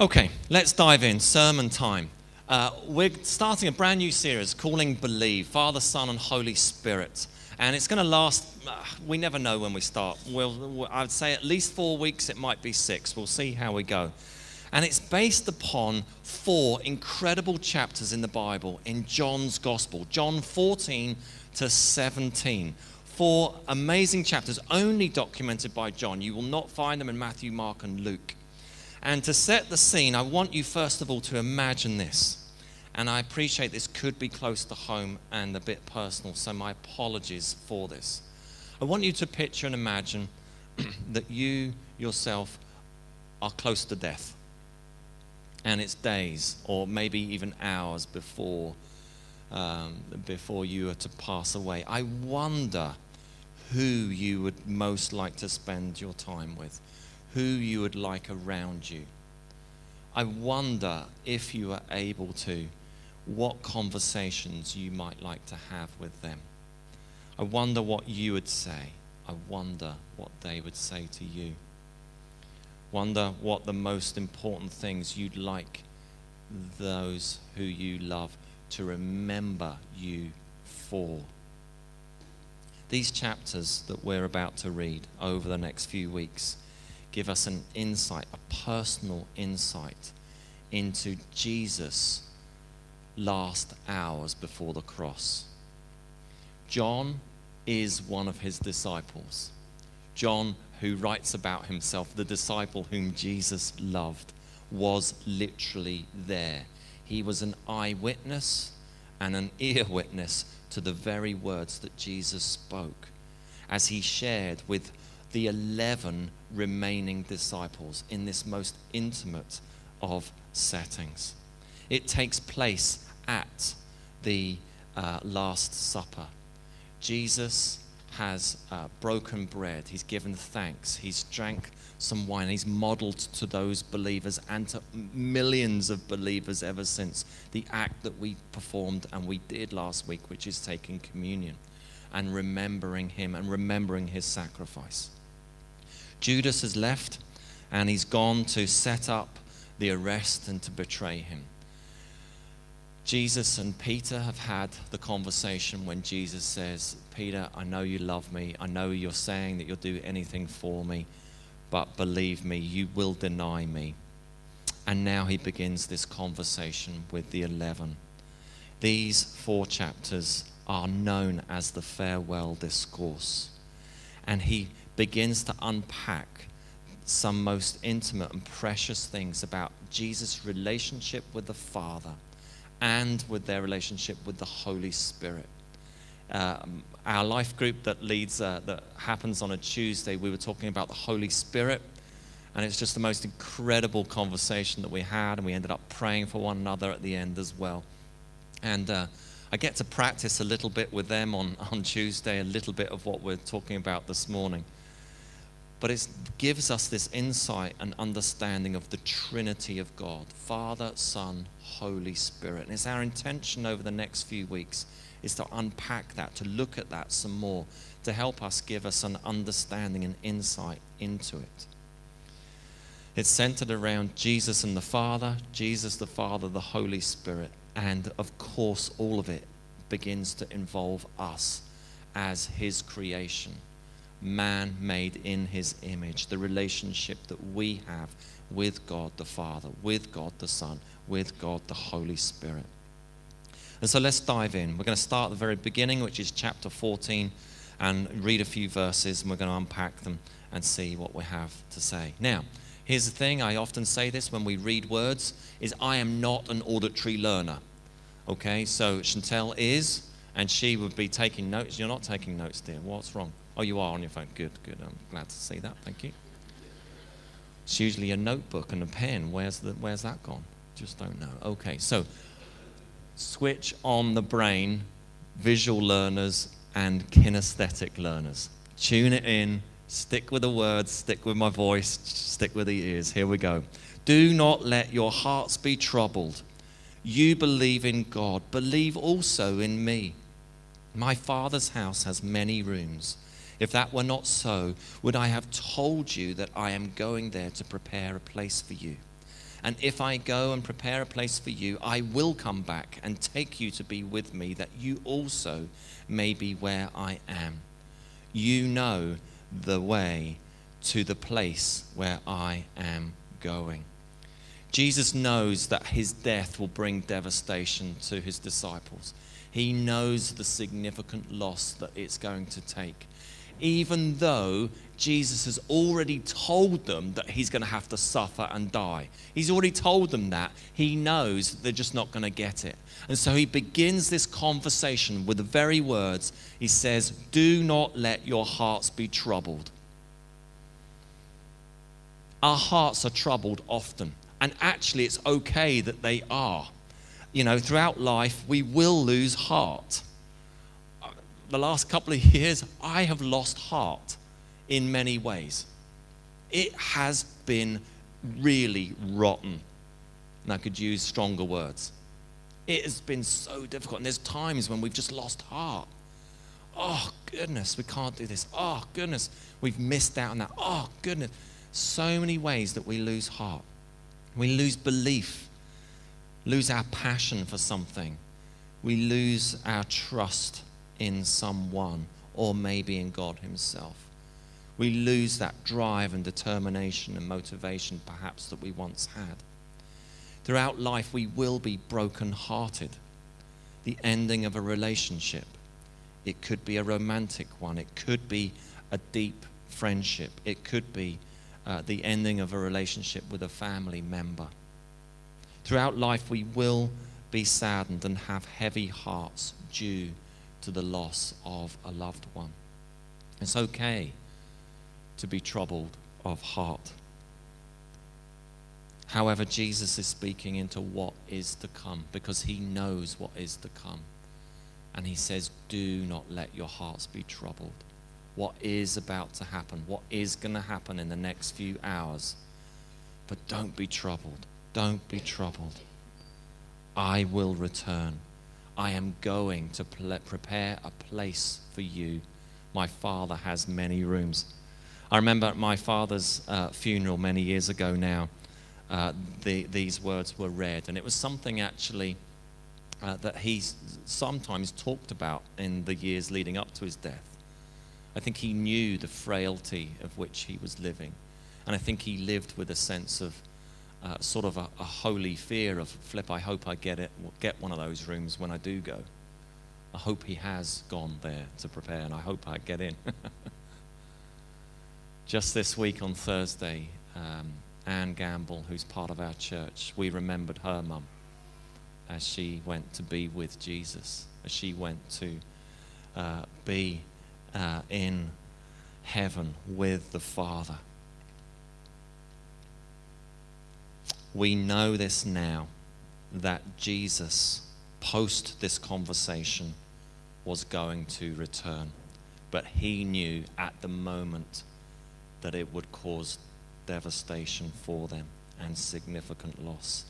Okay, let's dive in. Sermon time. Uh, we're starting a brand new series calling Believe Father, Son, and Holy Spirit. And it's going to last, uh, we never know when we start. We'll, I'd say at least four weeks, it might be six. We'll see how we go. And it's based upon four incredible chapters in the Bible in John's Gospel, John 14 to 17. Four amazing chapters, only documented by John. You will not find them in Matthew, Mark, and Luke. And to set the scene, I want you first of all to imagine this. And I appreciate this could be close to home and a bit personal, so my apologies for this. I want you to picture and imagine that you yourself are close to death. And it's days or maybe even hours before, um, before you are to pass away. I wonder who you would most like to spend your time with who you would like around you. I wonder if you are able to, what conversations you might like to have with them. I wonder what you would say. I wonder what they would say to you. Wonder what the most important things you'd like those who you love to remember you for. These chapters that we're about to read over the next few weeks give us an insight, a personal insight into Jesus' last hours before the cross. John is one of his disciples. John, who writes about himself, the disciple whom Jesus loved, was literally there. He was an eyewitness and an ear witness to the very words that Jesus spoke as he shared with the 11 remaining disciples in this most intimate of settings. It takes place at the uh, Last Supper. Jesus has uh, broken bread, he's given thanks, he's drank some wine, he's modeled to those believers and to millions of believers ever since the act that we performed and we did last week, which is taking communion and remembering him and remembering his sacrifice. Judas has left and he's gone to set up the arrest and to betray him. Jesus and Peter have had the conversation when Jesus says, Peter, I know you love me. I know you're saying that you'll do anything for me, but believe me, you will deny me. And now he begins this conversation with the 11. These four chapters are known as the farewell discourse. And he begins to unpack some most intimate and precious things about Jesus' relationship with the Father and with their relationship with the Holy Spirit. Um, our life group that leads, uh, that happens on a Tuesday, we were talking about the Holy Spirit. And it's just the most incredible conversation that we had. And we ended up praying for one another at the end as well. And uh, I get to practice a little bit with them on, on Tuesday, a little bit of what we're talking about this morning. But it gives us this insight and understanding of the Trinity of God Father, Son, Holy Spirit. And it's our intention over the next few weeks is to unpack that, to look at that some more, to help us give us an understanding and insight into it. It's centered around Jesus and the Father, Jesus the Father, the Holy Spirit, and of course, all of it begins to involve us as His creation man made in his image, the relationship that we have with God the Father, with God the Son, with God the Holy Spirit. And so let's dive in. We're going to start at the very beginning, which is chapter 14, and read a few verses, and we're going to unpack them and see what we have to say. Now, here's the thing I often say this when we read words is I am not an auditory learner. Okay, so Chantel is, and she would be taking notes. You're not taking notes, dear. What's wrong? Oh, you are on your phone. Good, good. I'm glad to see that. Thank you. It's usually a notebook and a pen. Where's, the, where's that gone? Just don't know. Okay, so switch on the brain, visual learners and kinesthetic learners. Tune it in, stick with the words, stick with my voice, stick with the ears. Here we go. Do not let your hearts be troubled. You believe in God, believe also in me. My Father's house has many rooms. If that were not so, would I have told you that I am going there to prepare a place for you? And if I go and prepare a place for you, I will come back and take you to be with me, that you also may be where I am. You know the way to the place where I am going. Jesus knows that his death will bring devastation to his disciples. He knows the significant loss that it's going to take. Even though Jesus has already told them that he's going to have to suffer and die. He's already told them that. He knows they're just not going to get it. And so he begins this conversation with the very words he says, Do not let your hearts be troubled. Our hearts are troubled often. And actually, it's okay that they are. You know, throughout life, we will lose heart. The last couple of years, I have lost heart in many ways. It has been really rotten. And I could use stronger words. It has been so difficult. And there's times when we've just lost heart. Oh, goodness, we can't do this. Oh, goodness, we've missed out on that. Oh, goodness. So many ways that we lose heart. We lose belief, lose our passion for something. We lose our trust in someone or maybe in God Himself. We lose that drive and determination and motivation perhaps that we once had. Throughout life, we will be broken-hearted. The ending of a relationship. It could be a romantic one. It could be a deep friendship. It could be uh, the ending of a relationship with a family member. Throughout life, we will be saddened and have heavy hearts due to the loss of a loved one. It's okay to be troubled of heart. However, Jesus is speaking into what is to come because he knows what is to come. And he says, Do not let your hearts be troubled what is about to happen, what is going to happen in the next few hours. But don't be troubled. Don't be troubled. I will return. I am going to prepare a place for you. My father has many rooms. I remember at my father's uh, funeral many years ago now, uh, the, these words were read, and it was something actually uh, that he sometimes talked about in the years leading up to his death. I think he knew the frailty of which he was living. And I think he lived with a sense of uh, sort of a, a, holy fear of, flip, I hope I get, it, get one of those rooms when I do go. I hope he has gone there to prepare, and I hope I get in. Just this week on Thursday, um, Anne Gamble, who's part of our church, we remembered her mum as she went to be with Jesus, as she went to uh, be uh, in heaven with the Father. We know this now that Jesus, post this conversation, was going to return. But he knew at the moment that it would cause devastation for them and significant loss.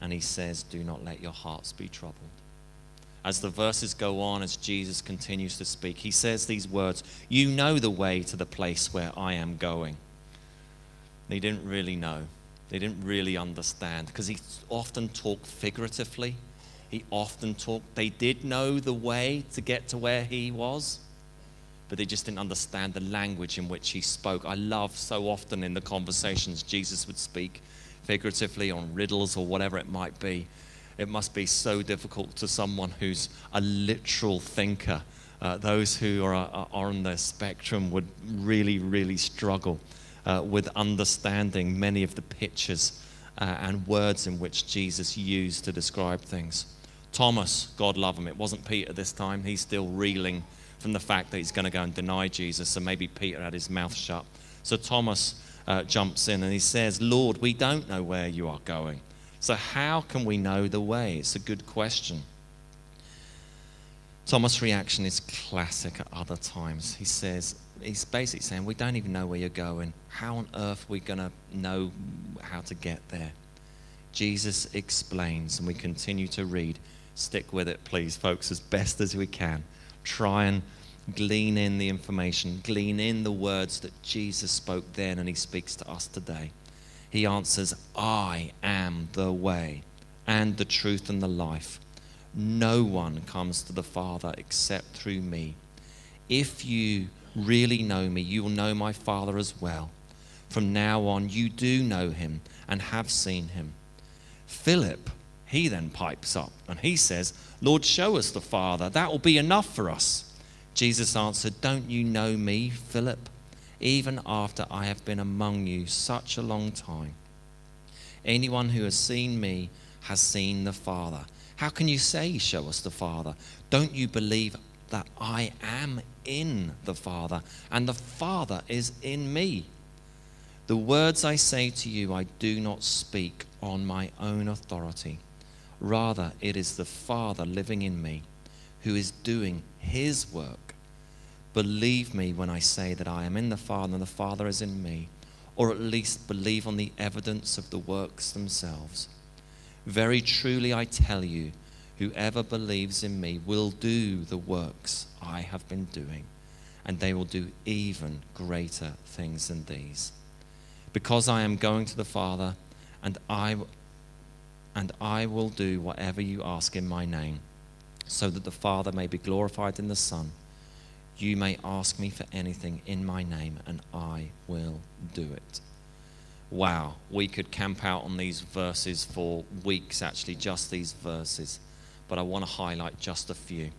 And he says, Do not let your hearts be troubled as the verses go on, as Jesus continues to speak, he says these words You know the way to the place where I am going. They didn't really know, they didn't really understand because he often talked figuratively. He often talked, they did know the way to get to where he was, but they just didn't understand the language in which he spoke. I love so often in the conversations Jesus would speak figuratively on riddles or whatever it might be it must be so difficult to someone who's a literal thinker. Uh, those who are, are, on the spectrum would really, really struggle uh, with understanding many of the pictures uh, and words in which Jesus used to describe things. Thomas, God love him, it wasn't Peter this time. He's still reeling from the fact that he's going to go and deny Jesus, so maybe Peter had his mouth shut. So Thomas uh, jumps in and he says, Lord, we don't know where you are going. So, how can we know the way? It's a good question. Thomas' reaction is classic at other times. He says, he's basically saying, We don't even know where you're going. How on earth are we going to know how to get there? Jesus explains, and we continue to read. Stick with it, please, folks, as best as we can. Try and glean in the information, glean in the words that Jesus spoke then and he speaks to us today. He answers, I am the way and the truth and the life. No one comes to the Father except through me. If you really know me, you will know my Father as well. From now on, you do know him and have seen him. Philip, he then pipes up and he says, Lord, show us the Father. That will be enough for us. Jesus answered, Don't you know me, Philip, even after I have been among you such a long time? Anyone who has seen me has seen the Father. How can you say, Show us the Father? Don't you believe that I am in the Father and the Father is in me? The words I say to you, I do not speak on my own authority. Rather, it is the Father living in me who is doing his work. Believe me when I say that I am in the Father and the Father is in me, or at least believe on the evidence of the works themselves. Very truly I tell you, whoever believes in me will do the works I have been doing, and they will do even greater things than these. Because I am going to the Father, and I, and I will do whatever you ask in my name, so that the Father may be glorified in the Son. You may ask me for anything in my name, and I will do it wow, we could camp out on these verses for weeks, actually, just these verses. But I want to highlight just a few.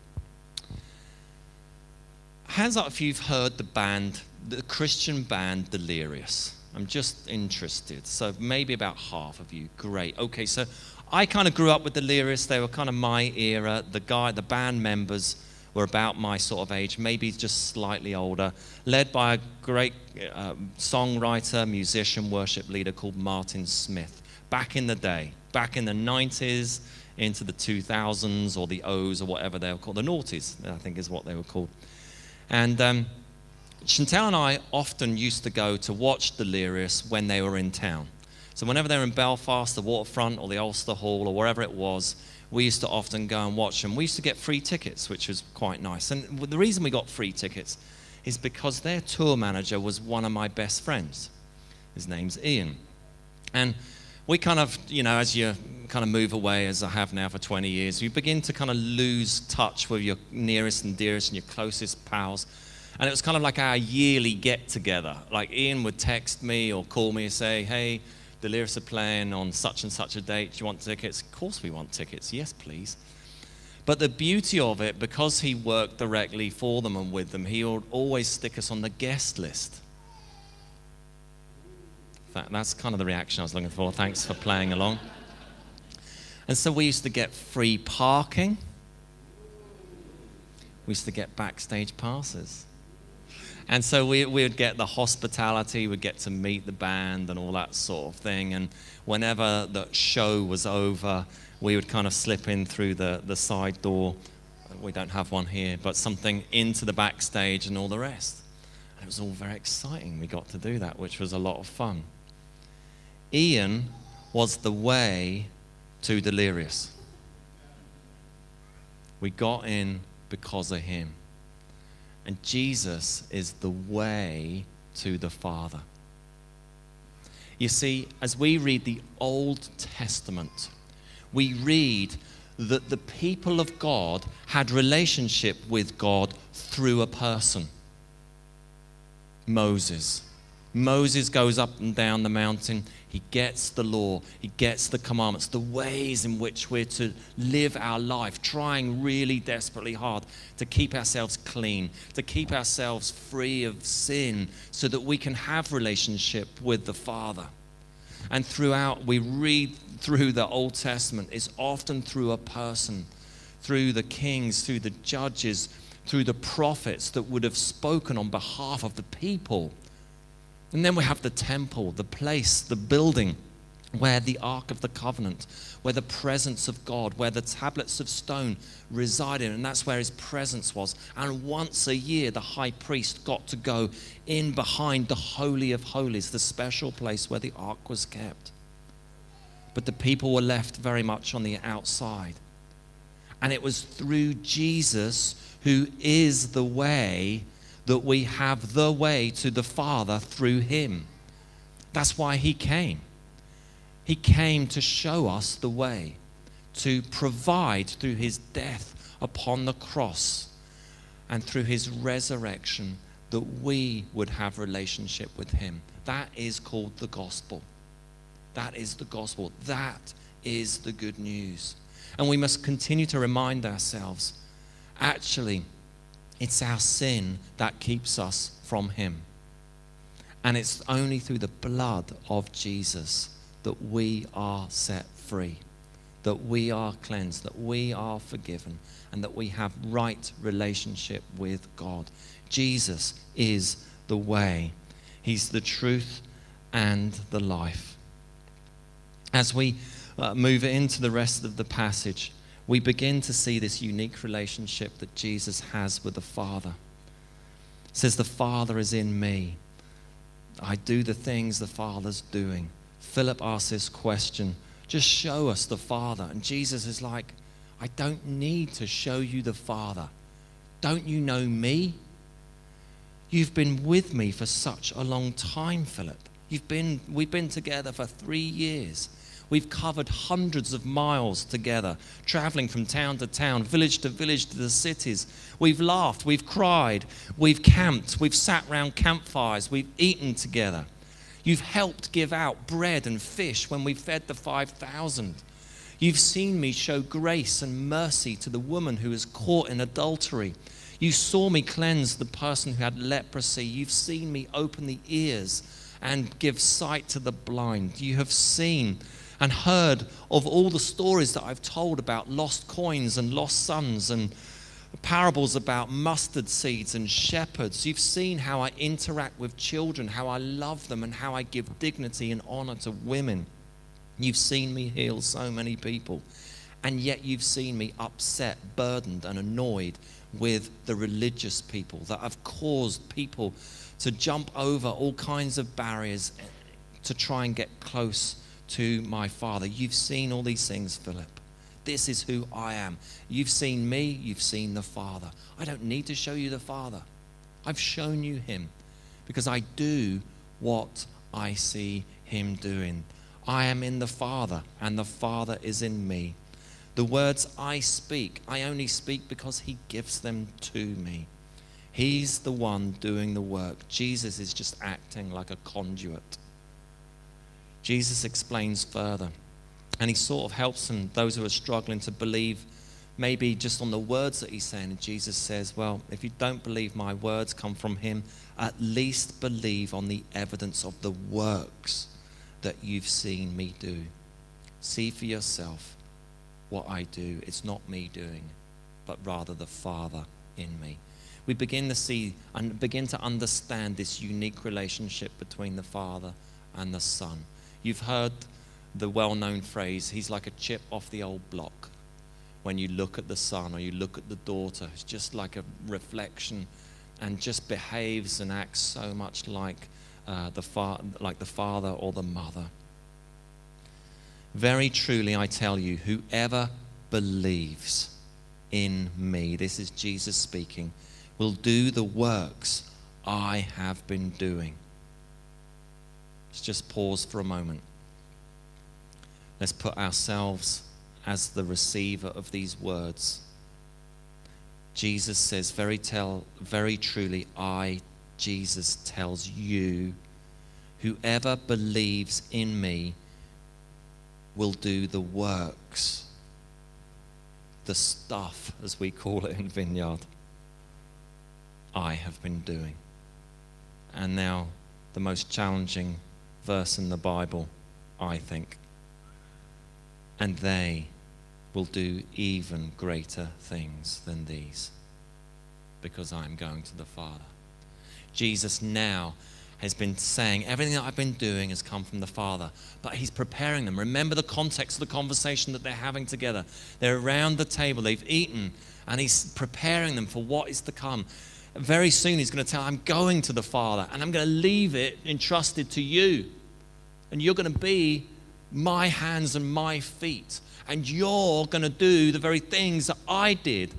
Hands up if you've heard the band, the Christian band Delirious. I'm just interested. So maybe about half of you. Great. Okay, so I kind of grew up with Delirious. They were kind of my era. The guy, the band members were about my sort of age, maybe just slightly older, led by a great uh, songwriter, musician, worship leader called Martin Smith. Back in the day, back in the 90s, into the 2000s or the O's or whatever they were called, the noughties, I think is what they were called. And um, Chantel and I often used to go to watch Delirious when they were in town. So whenever they were in Belfast, the waterfront, or the Ulster Hall, or wherever it was, we used to often go and watch them. We used to get free tickets, which was quite nice. And the reason we got free tickets is because their tour manager was one of my best friends. His name's Ian. And we kind of, you know, as you kind of move away, as I have now for 20 years, you begin to kind of lose touch with your nearest and dearest and your closest pals. And it was kind of like our yearly get together. Like Ian would text me or call me and say, hey, Delirious are playing on such and such a date. Do you want tickets? Of course, we want tickets. Yes, please. But the beauty of it, because he worked directly for them and with them, he would always stick us on the guest list. That, that's kind of the reaction I was looking for. Thanks for playing along. And so we used to get free parking. We used to get backstage passes. And so we, we would get the hospitality, we'd get to meet the band and all that sort of thing. And whenever the show was over, we would kind of slip in through the, the side door. We don't have one here, but something into the backstage and all the rest. And it was all very exciting. We got to do that, which was a lot of fun. Ian was the way to Delirious. We got in because of him. And Jesus is the way to the Father. You see, as we read the Old Testament, we read that the people of God had relationship with God through a person. Moses. Moses goes up and down the mountain. He gets the law, he gets the commandments, the ways in which we're to live our life, trying really desperately hard to keep ourselves clean, to keep ourselves free of sin, so that we can have relationship with the Father. And throughout, we read through the Old Testament, it's often through a person, through the kings, through the judges, through the prophets that would have spoken on behalf of the people and then we have the temple, the place, the building where the Ark of the Covenant, where the presence of God, where the tablets of stone resided, and that's where his presence was. And once a year, the high priest got to go in behind the Holy of Holies, the special place where the Ark was kept. But the people were left very much on the outside. And it was through Jesus, who is the way, that we have the way to the Father through him. That's why he came. He came to show us the way, to provide through his death upon the cross and through his resurrection that we would have relationship with him. That is called the gospel. That is the gospel. That is the good news. And we must continue to remind ourselves actually, it's our sin that keeps us from him. And it's only through the blood of Jesus that we are set free, that we are cleansed, that we are forgiven, and that we have right relationship with God. Jesus is the way, He's the truth and the life. As we uh, move into the rest of the passage, we begin to see this unique relationship that Jesus has with the Father. It says, The Father is in me. I do the things the Father's doing. Philip asks this question just show us the Father. And Jesus is like, I don't need to show you the Father. Don't you know me? You've been with me for such a long time, Philip. You've been, we've been together for three years. We've covered hundreds of miles together, traveling from town to town, village to village to the cities. We've laughed, we've cried, we've camped, we've sat round campfires, we've eaten together. You've helped give out bread and fish when we fed the 5,000. You've seen me show grace and mercy to the woman who was caught in adultery. You saw me cleanse the person who had leprosy. You've seen me open the ears and give sight to the blind. You have seen and heard of all the stories that I've told about lost coins and lost sons and parables about mustard seeds and shepherds. You've seen how I interact with children, how I love them, and how I give dignity and honor to women. You've seen me heal so many people, and yet you've seen me upset, burdened, and annoyed with the religious people that have caused people to jump over all kinds of barriers to try and get close to my Father. You've seen all these things, Philip. This is who I am. You've seen me, you've seen the Father. I don't need to show you the Father. I've shown you him because I do what I see him doing. I am in the Father, and the Father is in me. The words I speak, I only speak because he gives them to me. He's the one doing the work. Jesus is just acting like a conduit. Jesus explains further, and he sort of helps them, those who are struggling to believe maybe just on the words that he's saying. And Jesus says, Well, if you don't believe my words come from him, at least believe on the evidence of the works that you've seen me do. See for yourself what I do. It's not me doing, but rather the Father in me. We begin to see and begin to understand this unique relationship between the Father and the Son. You've heard the well known phrase, he's like a chip off the old block. When you look at the son or you look at the daughter, it's just like a reflection and just behaves and acts so much like, uh, the, fa- like the father or the mother. Very truly, I tell you, whoever believes in me, this is Jesus speaking, will do the works I have been doing Let's just pause for a moment. Let's put ourselves as the receiver of these words. Jesus says, very, tell, very truly, I, Jesus, tells you, whoever believes in me will do the works, the stuff, as we call it in Vineyard, I have been doing. And now, the most challenging verse in the Bible, I think. And they will do even greater things than these because I'm going to the Father. Jesus now has been saying everything that I've been doing has come from the Father, but He's preparing them. Remember the context of the conversation that they're having together. They're around the table, they've eaten, and He's preparing them for what is to come. Very soon, He's going to tell, I'm going to the Father, and I'm going to leave it entrusted to you and you're going to be my hands and my feet. And you're going to do the very things that I did.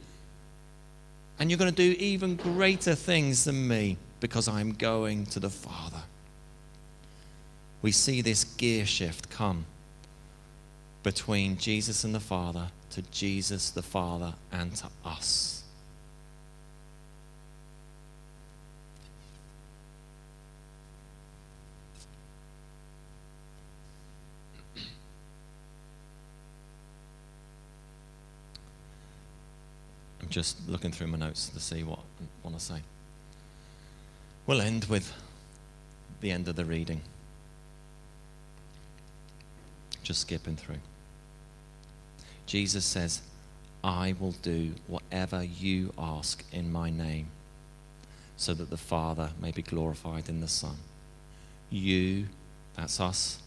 And you're going to do even greater things than me because I'm going to the Father. We see this gear shift come. between Jesus and the Father to Jesus, the Father, and to us. I'm just looking through my notes to see what I want to say. We'll end with the end of the reading. Just skipping through. Jesus says, I will do whatever you ask in my name, so that the Father may be glorified in the Son. You, that's us,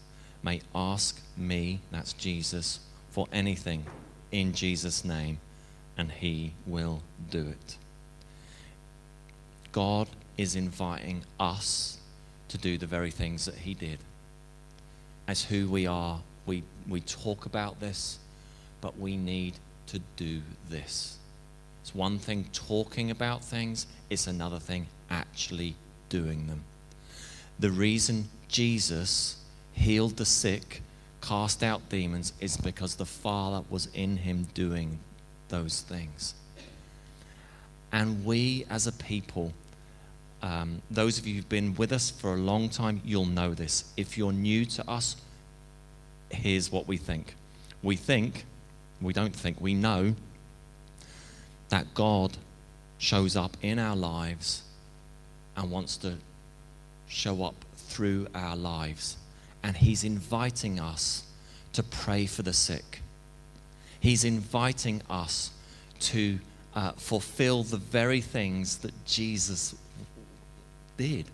may ask me, that's Jesus, for anything in Jesus' name, and he will do it. God is inviting us to do the very things that he did. As who we are, we, we talk about this, but we need to do this. It's one thing talking about things, it's another thing actually doing them. The reason Jesus healed the sick, cast out demons, is because the Father was in him doing those things. And we as a people, um, those of you who've been with us for a long time, you'll know this. If you're new to us, here's what we think. We think, we don't think, we know that God shows up in our lives and wants to show up through our lives. And He's inviting us to pray for the sick. He's inviting us to uh, fulfill the very things that Jesus did.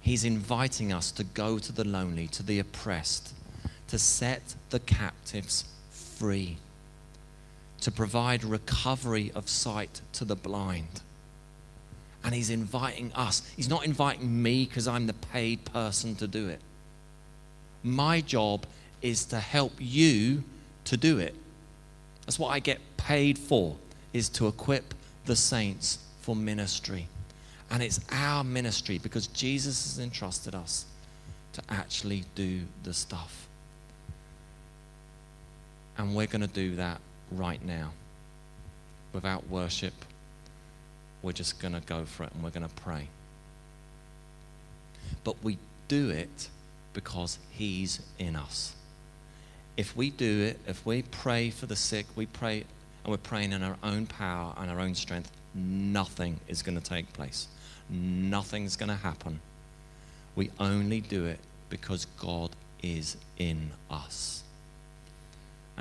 He's inviting us to go to the lonely, to the oppressed, to set the captives free, to provide recovery of sight to the blind. And He's inviting us. He's not inviting me because I'm the paid person to do it. My job is to help you to do it. That's what I get paid for, is to equip the saints for ministry. And it's our ministry because Jesus has entrusted us to actually do the stuff. And we're going to do that right now. Without worship, we're just going to go for it and we're going to pray. But we do it because He's in us if we do it, if we pray for the sick, we pray and we're praying in our own power and our own strength, nothing is going to take place. Nothing's going to happen. We only do it because God is in us.